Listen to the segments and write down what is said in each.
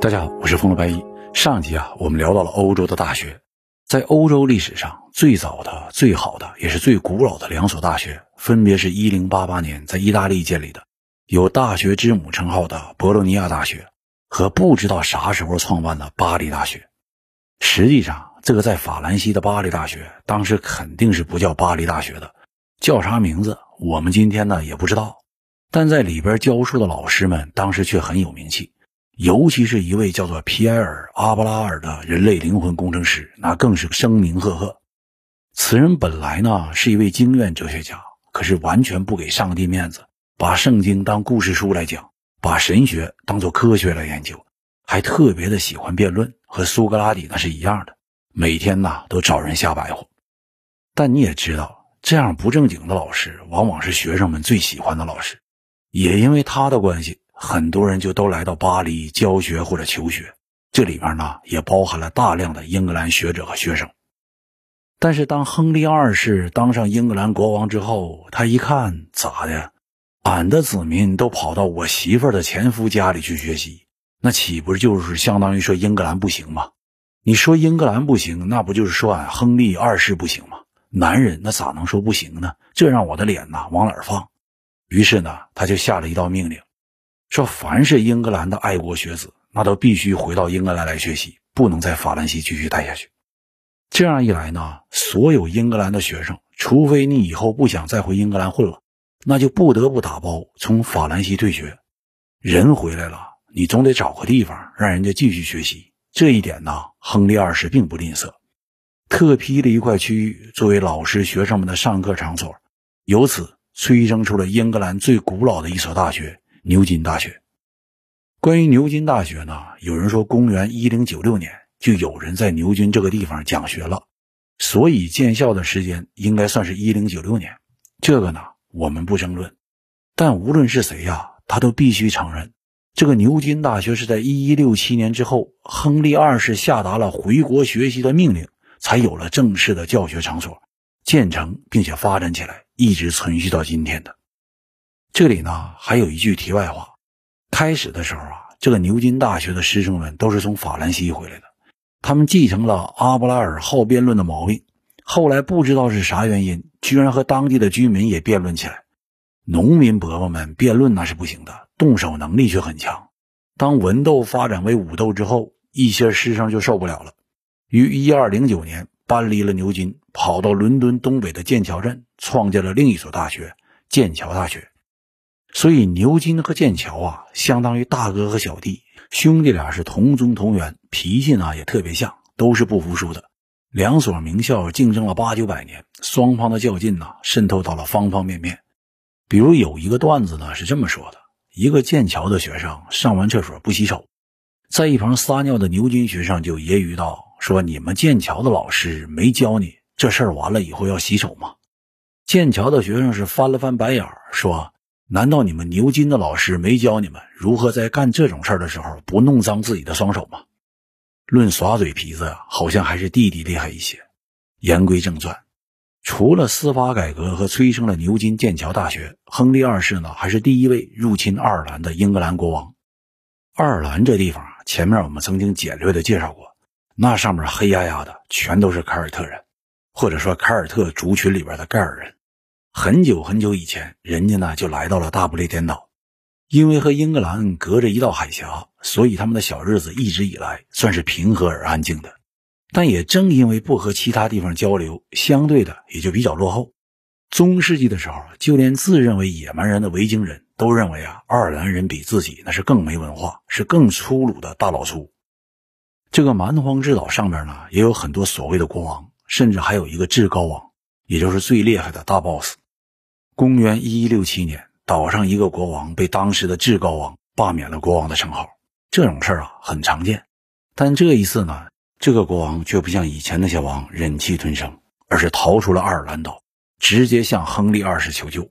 大家好，我是风罗白衣。上集啊，我们聊到了欧洲的大学，在欧洲历史上最早的、最好的，也是最古老的两所大学，分别是1088年在意大利建立的，有“大学之母”称号的博洛尼亚大学，和不知道啥时候创办的巴黎大学。实际上，这个在法兰西的巴黎大学，当时肯定是不叫巴黎大学的，叫啥名字，我们今天呢也不知道。但在里边教书的老师们，当时却很有名气。尤其是一位叫做皮埃尔·阿布拉尔的人类灵魂工程师，那更是声名赫赫。此人本来呢是一位经验哲学家，可是完全不给上帝面子，把圣经当故事书来讲，把神学当做科学来研究，还特别的喜欢辩论，和苏格拉底那是一样的，每天呢都找人瞎白活。但你也知道，这样不正经的老师，往往是学生们最喜欢的老师，也因为他的关系。很多人就都来到巴黎教学或者求学，这里面呢也包含了大量的英格兰学者和学生。但是当亨利二世当上英格兰国王之后，他一看咋的，俺的子民都跑到我媳妇儿的前夫家里去学习，那岂不就是相当于说英格兰不行吗？你说英格兰不行，那不就是说俺亨利二世不行吗？男人那咋能说不行呢？这让我的脸呐往哪放？于是呢，他就下了一道命令。说，凡是英格兰的爱国学子，那都必须回到英格兰来学习，不能在法兰西继续待下去。这样一来呢，所有英格兰的学生，除非你以后不想再回英格兰混了，那就不得不打包从法兰西退学。人回来了，你总得找个地方让人家继续学习。这一点呢，亨利二世并不吝啬，特批了一块区域作为老师学生们的上课场所，由此催生出了英格兰最古老的一所大学。牛津大学。关于牛津大学呢，有人说公元一零九六年就有人在牛津这个地方讲学了，所以建校的时间应该算是一零九六年。这个呢，我们不争论。但无论是谁呀，他都必须承认，这个牛津大学是在一一六七年之后，亨利二世下达了回国学习的命令，才有了正式的教学场所建成，并且发展起来，一直存续到今天的。这里呢还有一句题外话，开始的时候啊，这个牛津大学的师生们都是从法兰西回来的，他们继承了阿布拉尔好辩论的毛病，后来不知道是啥原因，居然和当地的居民也辩论起来。农民伯伯们辩论那是不行的，动手能力却很强。当文斗发展为武斗之后，一些师生就受不了了，于一二零九年搬离了牛津，跑到伦敦东北的剑桥镇，创建了另一所大学——剑桥大学。所以牛津和剑桥啊，相当于大哥和小弟，兄弟俩是同宗同源，脾气呢也特别像，都是不服输的。两所名校竞争了八九百年，双方的较劲呢渗透到了方方面面。比如有一个段子呢是这么说的：一个剑桥的学生上完厕所不洗手，在一旁撒尿的牛津学生就揶揄道：“说你们剑桥的老师没教你这事儿，完了以后要洗手吗？”剑桥的学生是翻了翻白眼说。难道你们牛津的老师没教你们如何在干这种事儿的时候不弄脏自己的双手吗？论耍嘴皮子呀，好像还是弟弟厉害一些。言归正传，除了司法改革和催生了牛津、剑桥大学，亨利二世呢还是第一位入侵爱尔兰的英格兰国王。爱尔兰这地方啊，前面我们曾经简略的介绍过，那上面黑压压的全都是凯尔特人，或者说凯尔特族群里边的盖尔人。很久很久以前，人家呢就来到了大不列颠岛，因为和英格兰隔着一道海峡，所以他们的小日子一直以来算是平和而安静的。但也正因为不和其他地方交流，相对的也就比较落后。中世纪的时候，就连自认为野蛮人的维京人都认为啊，爱尔兰人比自己那是更没文化，是更粗鲁的大老粗。这个蛮荒之岛上面呢，也有很多所谓的国王，甚至还有一个至高王，也就是最厉害的大 boss。公元一一六七年，岛上一个国王被当时的至高王罢免了国王的称号。这种事儿啊很常见，但这一次呢，这个国王却不像以前那些王忍气吞声，而是逃出了爱尔兰岛，直接向亨利二世求救。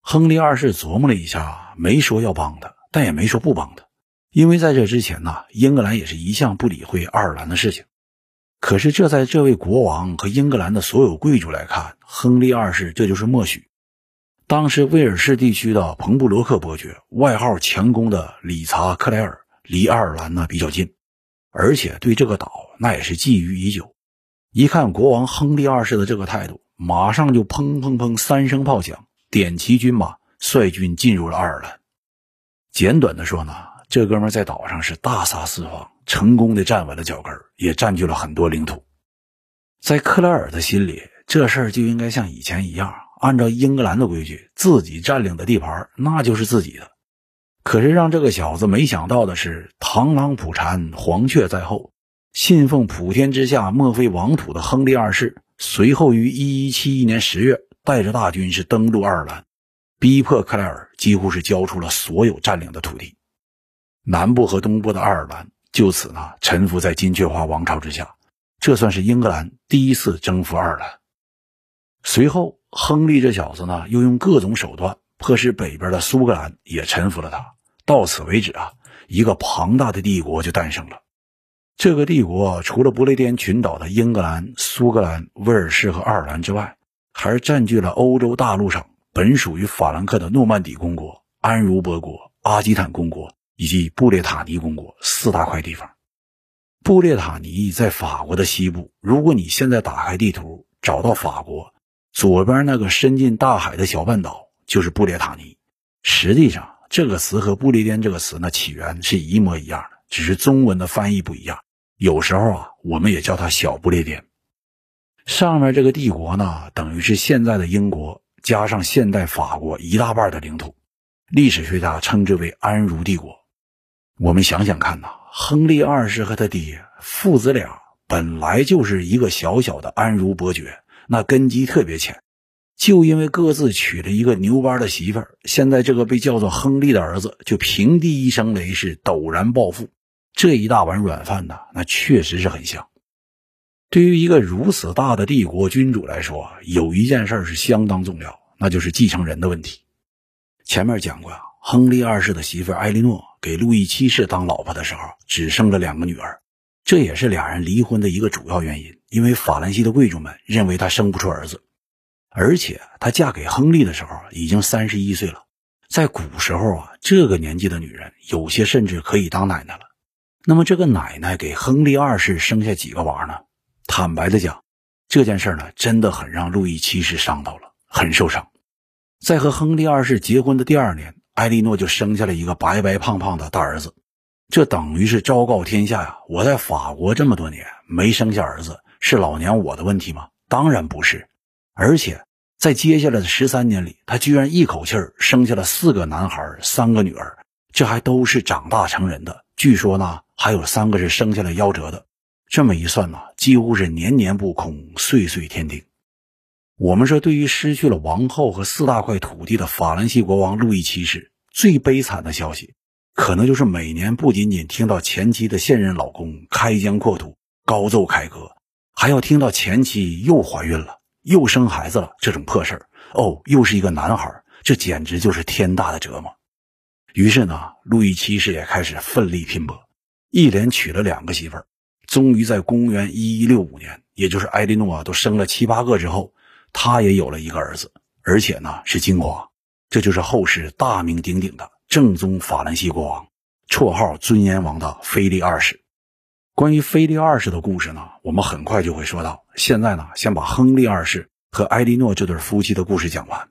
亨利二世琢磨了一下，没说要帮他，但也没说不帮他，因为在这之前呢，英格兰也是一向不理会爱尔兰的事情。可是这在这位国王和英格兰的所有贵族来看，亨利二世这就是默许。当时威尔士地区的彭布罗克伯爵，外号强攻的理查克莱尔，离爱尔兰呢比较近，而且对这个岛那也是觊觎已久。一看国王亨利二世的这个态度，马上就砰砰砰三声炮响，点齐军马，率军进入了爱尔兰。简短的说呢，这哥们在岛上是大杀四方，成功的站稳了脚跟，也占据了很多领土。在克莱尔的心里，这事儿就应该像以前一样，按照英格兰的规矩，自己占领的地盘那就是自己的。可是让这个小子没想到的是，螳螂捕蝉，黄雀在后。信奉普天之下莫非王土的亨利二世，随后于1171年十月带着大军是登陆爱尔兰，逼迫克莱尔几乎是交出了所有占领的土地，南部和东部的爱尔兰就此呢臣服在金雀花王朝之下，这算是英格兰第一次征服爱尔兰。随后，亨利这小子呢又用各种手段迫使北边的苏格兰也臣服了他，到此为止啊，一个庞大的帝国就诞生了。这个帝国除了不列颠群岛的英格兰、苏格兰、威尔士和爱尔兰之外，还占据了欧洲大陆上本属于法兰克的诺曼底公国、安茹伯国、阿基坦公国以及布列塔尼公国四大块地方。布列塔尼在法国的西部。如果你现在打开地图，找到法国左边那个伸进大海的小半岛，就是布列塔尼。实际上，这个词和不列颠这个词呢起源是一模一样的，只是中文的翻译不一样。有时候啊，我们也叫它小不列颠。上面这个帝国呢，等于是现在的英国加上现代法国一大半的领土。历史学家称之为安茹帝国。我们想想看呐，亨利二世和他爹父子俩本来就是一个小小的安茹伯爵，那根基特别浅。就因为各自娶了一个牛班的媳妇儿，现在这个被叫做亨利的儿子就平地一声雷，是陡然暴富。这一大碗软饭呢，那确实是很香。对于一个如此大的帝国君主来说，有一件事是相当重要，那就是继承人的问题。前面讲过呀，亨利二世的媳妇艾莉诺给路易七世当老婆的时候，只生了两个女儿，这也是俩人离婚的一个主要原因。因为法兰西的贵族们认为她生不出儿子，而且她嫁给亨利的时候已经三十一岁了。在古时候啊，这个年纪的女人有些甚至可以当奶奶了。那么这个奶奶给亨利二世生下几个娃呢？坦白的讲，这件事呢，真的很让路易七世伤到了，很受伤。在和亨利二世结婚的第二年，埃莉诺就生下了一个白白胖胖的大儿子，这等于是昭告天下呀！我在法国这么多年没生下儿子，是老娘我的问题吗？当然不是。而且在接下来的十三年里，他居然一口气生下了四个男孩，三个女儿，这还都是长大成人的。据说呢。还有三个是生下来夭折的，这么一算呢，几乎是年年不空，岁岁天定。我们说，对于失去了王后和四大块土地的法兰西国王路易七世，最悲惨的消息，可能就是每年不仅仅听到前妻的现任老公开疆扩土、高奏凯歌，还要听到前妻又怀孕了、又生孩子了这种破事儿。哦，又是一个男孩，这简直就是天大的折磨。于是呢，路易七世也开始奋力拼搏。一连娶了两个媳妇儿，终于在公元一一六五年，也就是埃莉诺啊都生了七八个之后，他也有了一个儿子，而且呢是金花，这就是后世大名鼎鼎的正宗法兰西国王，绰号尊严王的菲利二世。关于菲利二世的故事呢，我们很快就会说到。现在呢，先把亨利二世和埃莉诺这对夫妻的故事讲完。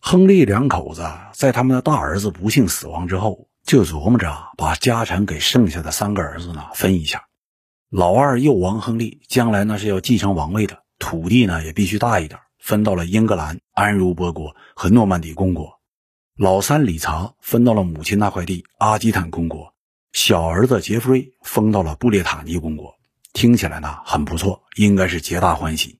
亨利两口子在他们的大儿子不幸死亡之后。就琢磨着把家产给剩下的三个儿子呢分一下。老二幼王亨利将来呢是要继承王位的，土地呢也必须大一点，分到了英格兰、安茹伯国和诺曼底公国。老三理查分到了母亲那块地阿基坦公国，小儿子杰弗瑞封到了布列塔尼公国。听起来呢很不错，应该是皆大欢喜。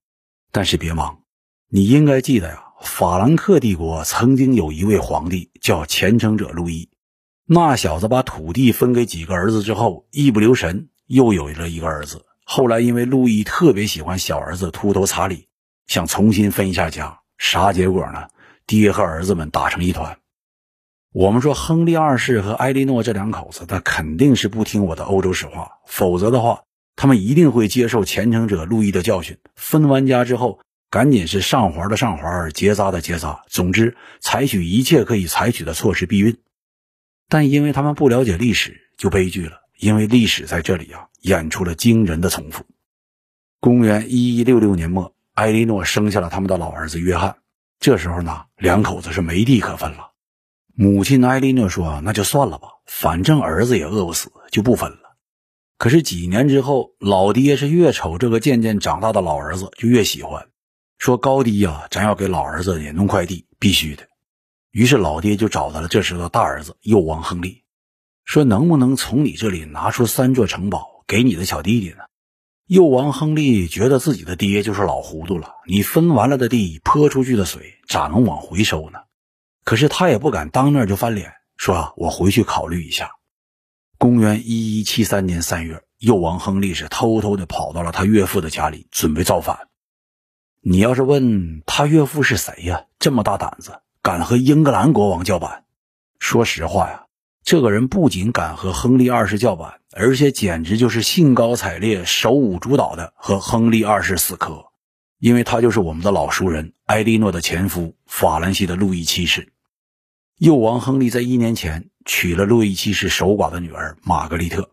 但是别忙，你应该记得呀，法兰克帝国曾经有一位皇帝叫虔诚者路易。那小子把土地分给几个儿子之后，一不留神又有了一个儿子。后来因为路易特别喜欢小儿子秃头查理，想重新分一下家，啥结果呢？爹和儿子们打成一团。我们说亨利二世和埃莉诺这两口子，他肯定是不听我的欧洲史话，否则的话，他们一定会接受虔诚者路易的教训。分完家之后，赶紧是上环的上环，结扎的结扎，总之采取一切可以采取的措施避孕。但因为他们不了解历史，就悲剧了，因为历史在这里啊演出了惊人的重复。公元一一六六年末，埃莉诺生下了他们的老儿子约翰。这时候呢，两口子是没地可分了。母亲埃莉诺说：“那就算了吧，反正儿子也饿不死，就不分了。”可是几年之后，老爹是越瞅这个渐渐长大的老儿子就越喜欢，说：“高低呀，咱要给老儿子也弄块地，必须的。”于是老爹就找到了这时的大儿子幼王亨利，说：“能不能从你这里拿出三座城堡给你的小弟弟呢？”幼王亨利觉得自己的爹就是老糊涂了，你分完了的地，泼出去的水，咋能往回收呢？可是他也不敢当面就翻脸，说啊：“我回去考虑一下。”公元一一七三年三月，幼王亨利是偷偷的跑到了他岳父的家里，准备造反。你要是问他岳父是谁呀？这么大胆子，敢和英格兰国王叫板？说实话呀。这个人不仅敢和亨利二世叫板，而且简直就是兴高采烈、手舞足蹈的和亨利二世死磕，因为他就是我们的老熟人埃莉诺的前夫法兰西的路易七世。幼王亨利在一年前娶了路易七世守寡的女儿玛格丽特。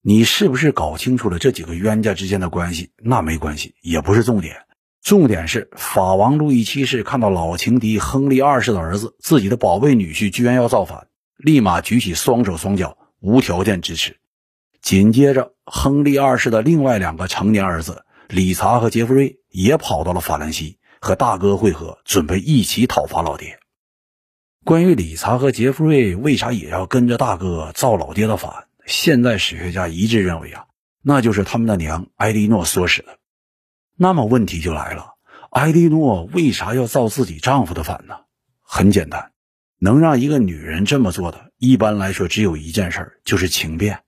你是不是搞清楚了这几个冤家之间的关系？那没关系，也不是重点。重点是法王路易七世看到老情敌亨利二世的儿子，自己的宝贝女婿居然要造反。立马举起双手双脚，无条件支持。紧接着，亨利二世的另外两个成年儿子理查和杰弗瑞也跑到了法兰西，和大哥会合，准备一起讨伐老爹。关于理查和杰弗瑞为啥也要跟着大哥造老爹的反，现在史学家一致认为啊，那就是他们的娘埃莉诺唆使的。那么问题就来了，埃莉诺为啥要造自己丈夫的反呢？很简单。能让一个女人这么做的，一般来说只有一件事，就是情变。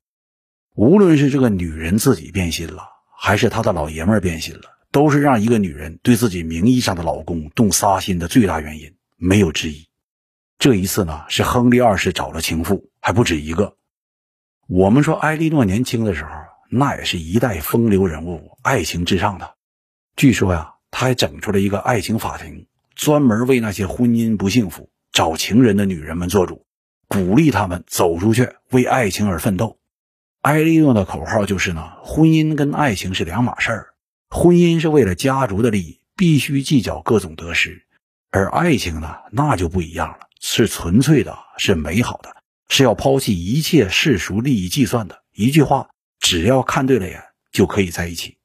无论是这个女人自己变心了，还是他的老爷们变心了，都是让一个女人对自己名义上的老公动杀心的最大原因，没有之一。这一次呢，是亨利二世找了情妇，还不止一个。我们说埃莉诺年轻的时候，那也是一代风流人物，爱情至上的。据说呀，他还整出了一个爱情法庭，专门为那些婚姻不幸福。找情人的女人们做主，鼓励他们走出去，为爱情而奋斗。埃莉诺的口号就是呢：婚姻跟爱情是两码事儿，婚姻是为了家族的利益，必须计较各种得失；而爱情呢，那就不一样了，是纯粹的，是美好的，是要抛弃一切世俗利益计算的。一句话，只要看对了眼，就可以在一起。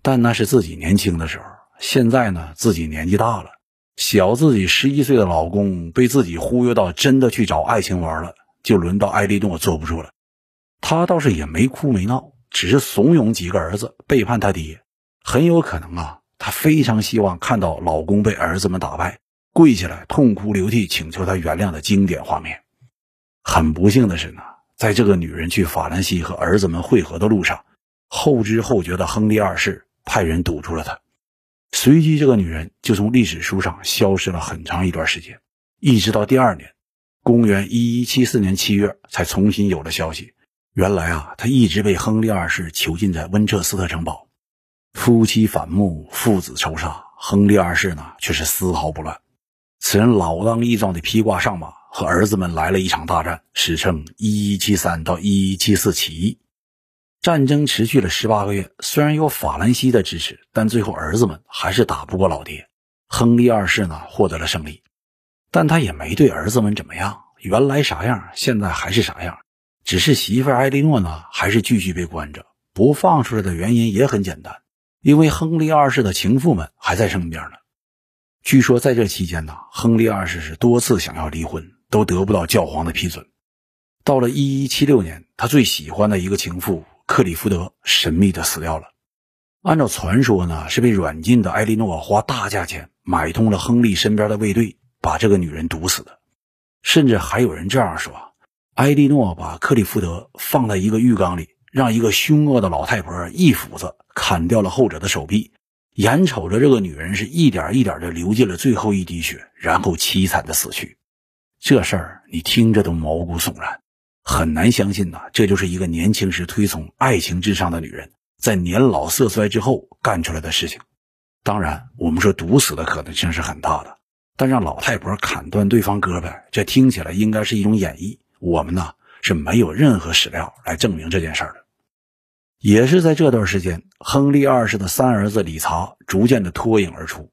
但那是自己年轻的时候，现在呢，自己年纪大了。小自己十一岁的老公被自己忽悠到真的去找爱情玩了，就轮到艾莉诺坐不住了。她倒是也没哭没闹，只是怂恿几个儿子背叛他爹。很有可能啊，她非常希望看到老公被儿子们打败，跪下来痛哭流涕请求他原谅的经典画面。很不幸的是呢，在这个女人去法兰西和儿子们会合的路上，后知后觉的亨利二世派人堵住了她。随即，这个女人就从历史书上消失了很长一段时间，一直到第二年，公元一一七四年七月，才重新有了消息。原来啊，他一直被亨利二世囚禁在温彻斯特城堡，夫妻反目，父子仇杀。亨利二世呢，却是丝毫不乱。此人老当益壮的披挂上马，和儿子们来了一场大战，史称一一七三到一一七四起义。战争持续了十八个月，虽然有法兰西的支持，但最后儿子们还是打不过老爹。亨利二世呢，获得了胜利，但他也没对儿子们怎么样，原来啥样，现在还是啥样。只是媳妇艾莉诺呢，还是继续被关着。不放出来的原因也很简单，因为亨利二世的情妇们还在身边呢。据说在这期间呢，亨利二世是多次想要离婚，都得不到教皇的批准。到了一一七六年，他最喜欢的一个情妇。克里福德神秘的死掉了。按照传说呢，是被软禁的艾莉诺花大价钱买通了亨利身边的卫队，把这个女人毒死的。甚至还有人这样说：埃莉诺把克里夫德放在一个浴缸里，让一个凶恶的老太婆一斧子砍掉了后者的手臂，眼瞅着这个女人是一点一点的流尽了最后一滴血，然后凄惨的死去。这事儿你听着都毛骨悚然。很难相信呐，这就是一个年轻时推崇爱情至上的女人，在年老色衰之后干出来的事情。当然，我们说毒死的可能性是很大的，但让老太婆砍断对方胳膊，这听起来应该是一种演绎。我们呢，是没有任何史料来证明这件事的。也是在这段时间，亨利二世的三儿子理查逐渐的脱颖而出。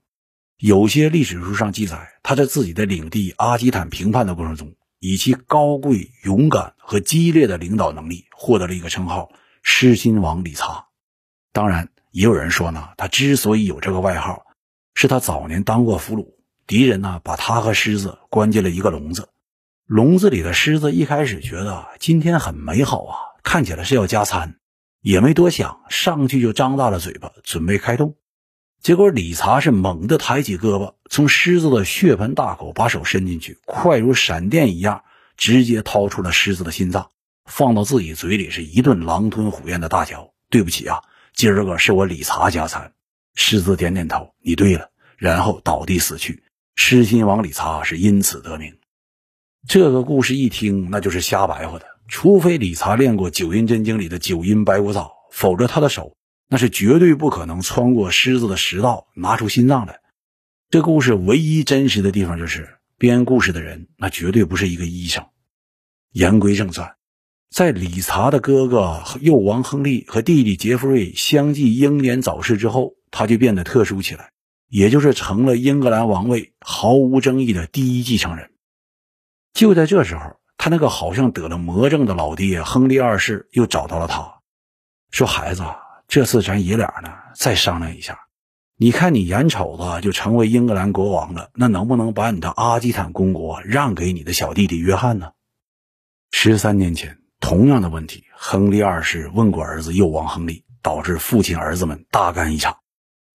有些历史书上记载，他在自己的领地阿基坦平叛的过程中，以其高贵、勇敢和激烈的领导能力，获得了一个称号——狮心王理查。当然，也有人说呢，他之所以有这个外号，是他早年当过俘虏，敌人呢把他和狮子关进了一个笼子，笼子里的狮子一开始觉得今天很美好啊，看起来是要加餐。也没多想，上去就张大了嘴巴，准备开动。结果理查是猛地抬起胳膊，从狮子的血盆大口把手伸进去，快如闪电一样，直接掏出了狮子的心脏，放到自己嘴里，是一顿狼吞虎咽的大嚼。对不起啊，今儿个是我理查加餐。狮子点点头，你对了，然后倒地死去。狮心王理查是因此得名。这个故事一听，那就是瞎白话的。除非理查练过《九阴真经》里的九阴白骨爪，否则他的手那是绝对不可能穿过狮子的食道拿出心脏来。这故事唯一真实的地方就是编故事的人那绝对不是一个医生。言归正传，在理查的哥哥幼王亨利和弟弟杰弗瑞相继英年早逝之后，他就变得特殊起来，也就是成了英格兰王位毫无争议的第一继承人。就在这时候。他那个好像得了魔怔的老爹亨利二世又找到了他，说：“孩子，这次咱爷俩呢再商量一下。你看你眼瞅着就成为英格兰国王了，那能不能把你的阿基坦公国让给你的小弟弟约翰呢？”十三年前，同样的问题，亨利二世问过儿子幼王亨利，导致父亲儿子们大干一场。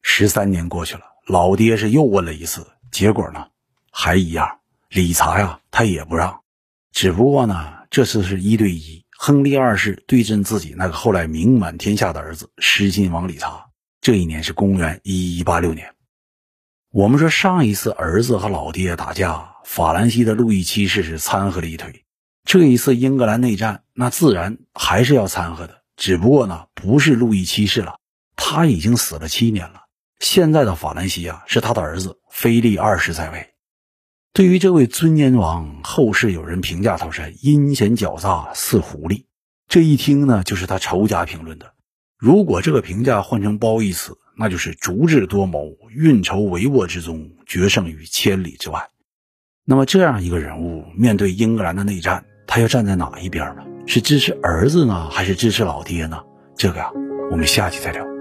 十三年过去了，老爹是又问了一次，结果呢还一样，理查呀他也不让。只不过呢，这次是一对一，亨利二世对阵自己那个后来名满天下的儿子狮心王理查。这一年是公元一一八六年。我们说上一次儿子和老爹打架，法兰西的路易七世是掺和了一腿。这一次英格兰内战，那自然还是要掺和的。只不过呢，不是路易七世了，他已经死了七年了。现在的法兰西啊，是他的儿子菲利二世在位。对于这位尊严王，后世有人评价他是阴险狡诈似狐狸。这一听呢，就是他仇家评论的。如果这个评价换成褒义词，那就是足智多谋、运筹帷幄之中，决胜于千里之外。那么这样一个人物，面对英格兰的内战，他要站在哪一边呢？是支持儿子呢，还是支持老爹呢？这个呀，我们下期再聊。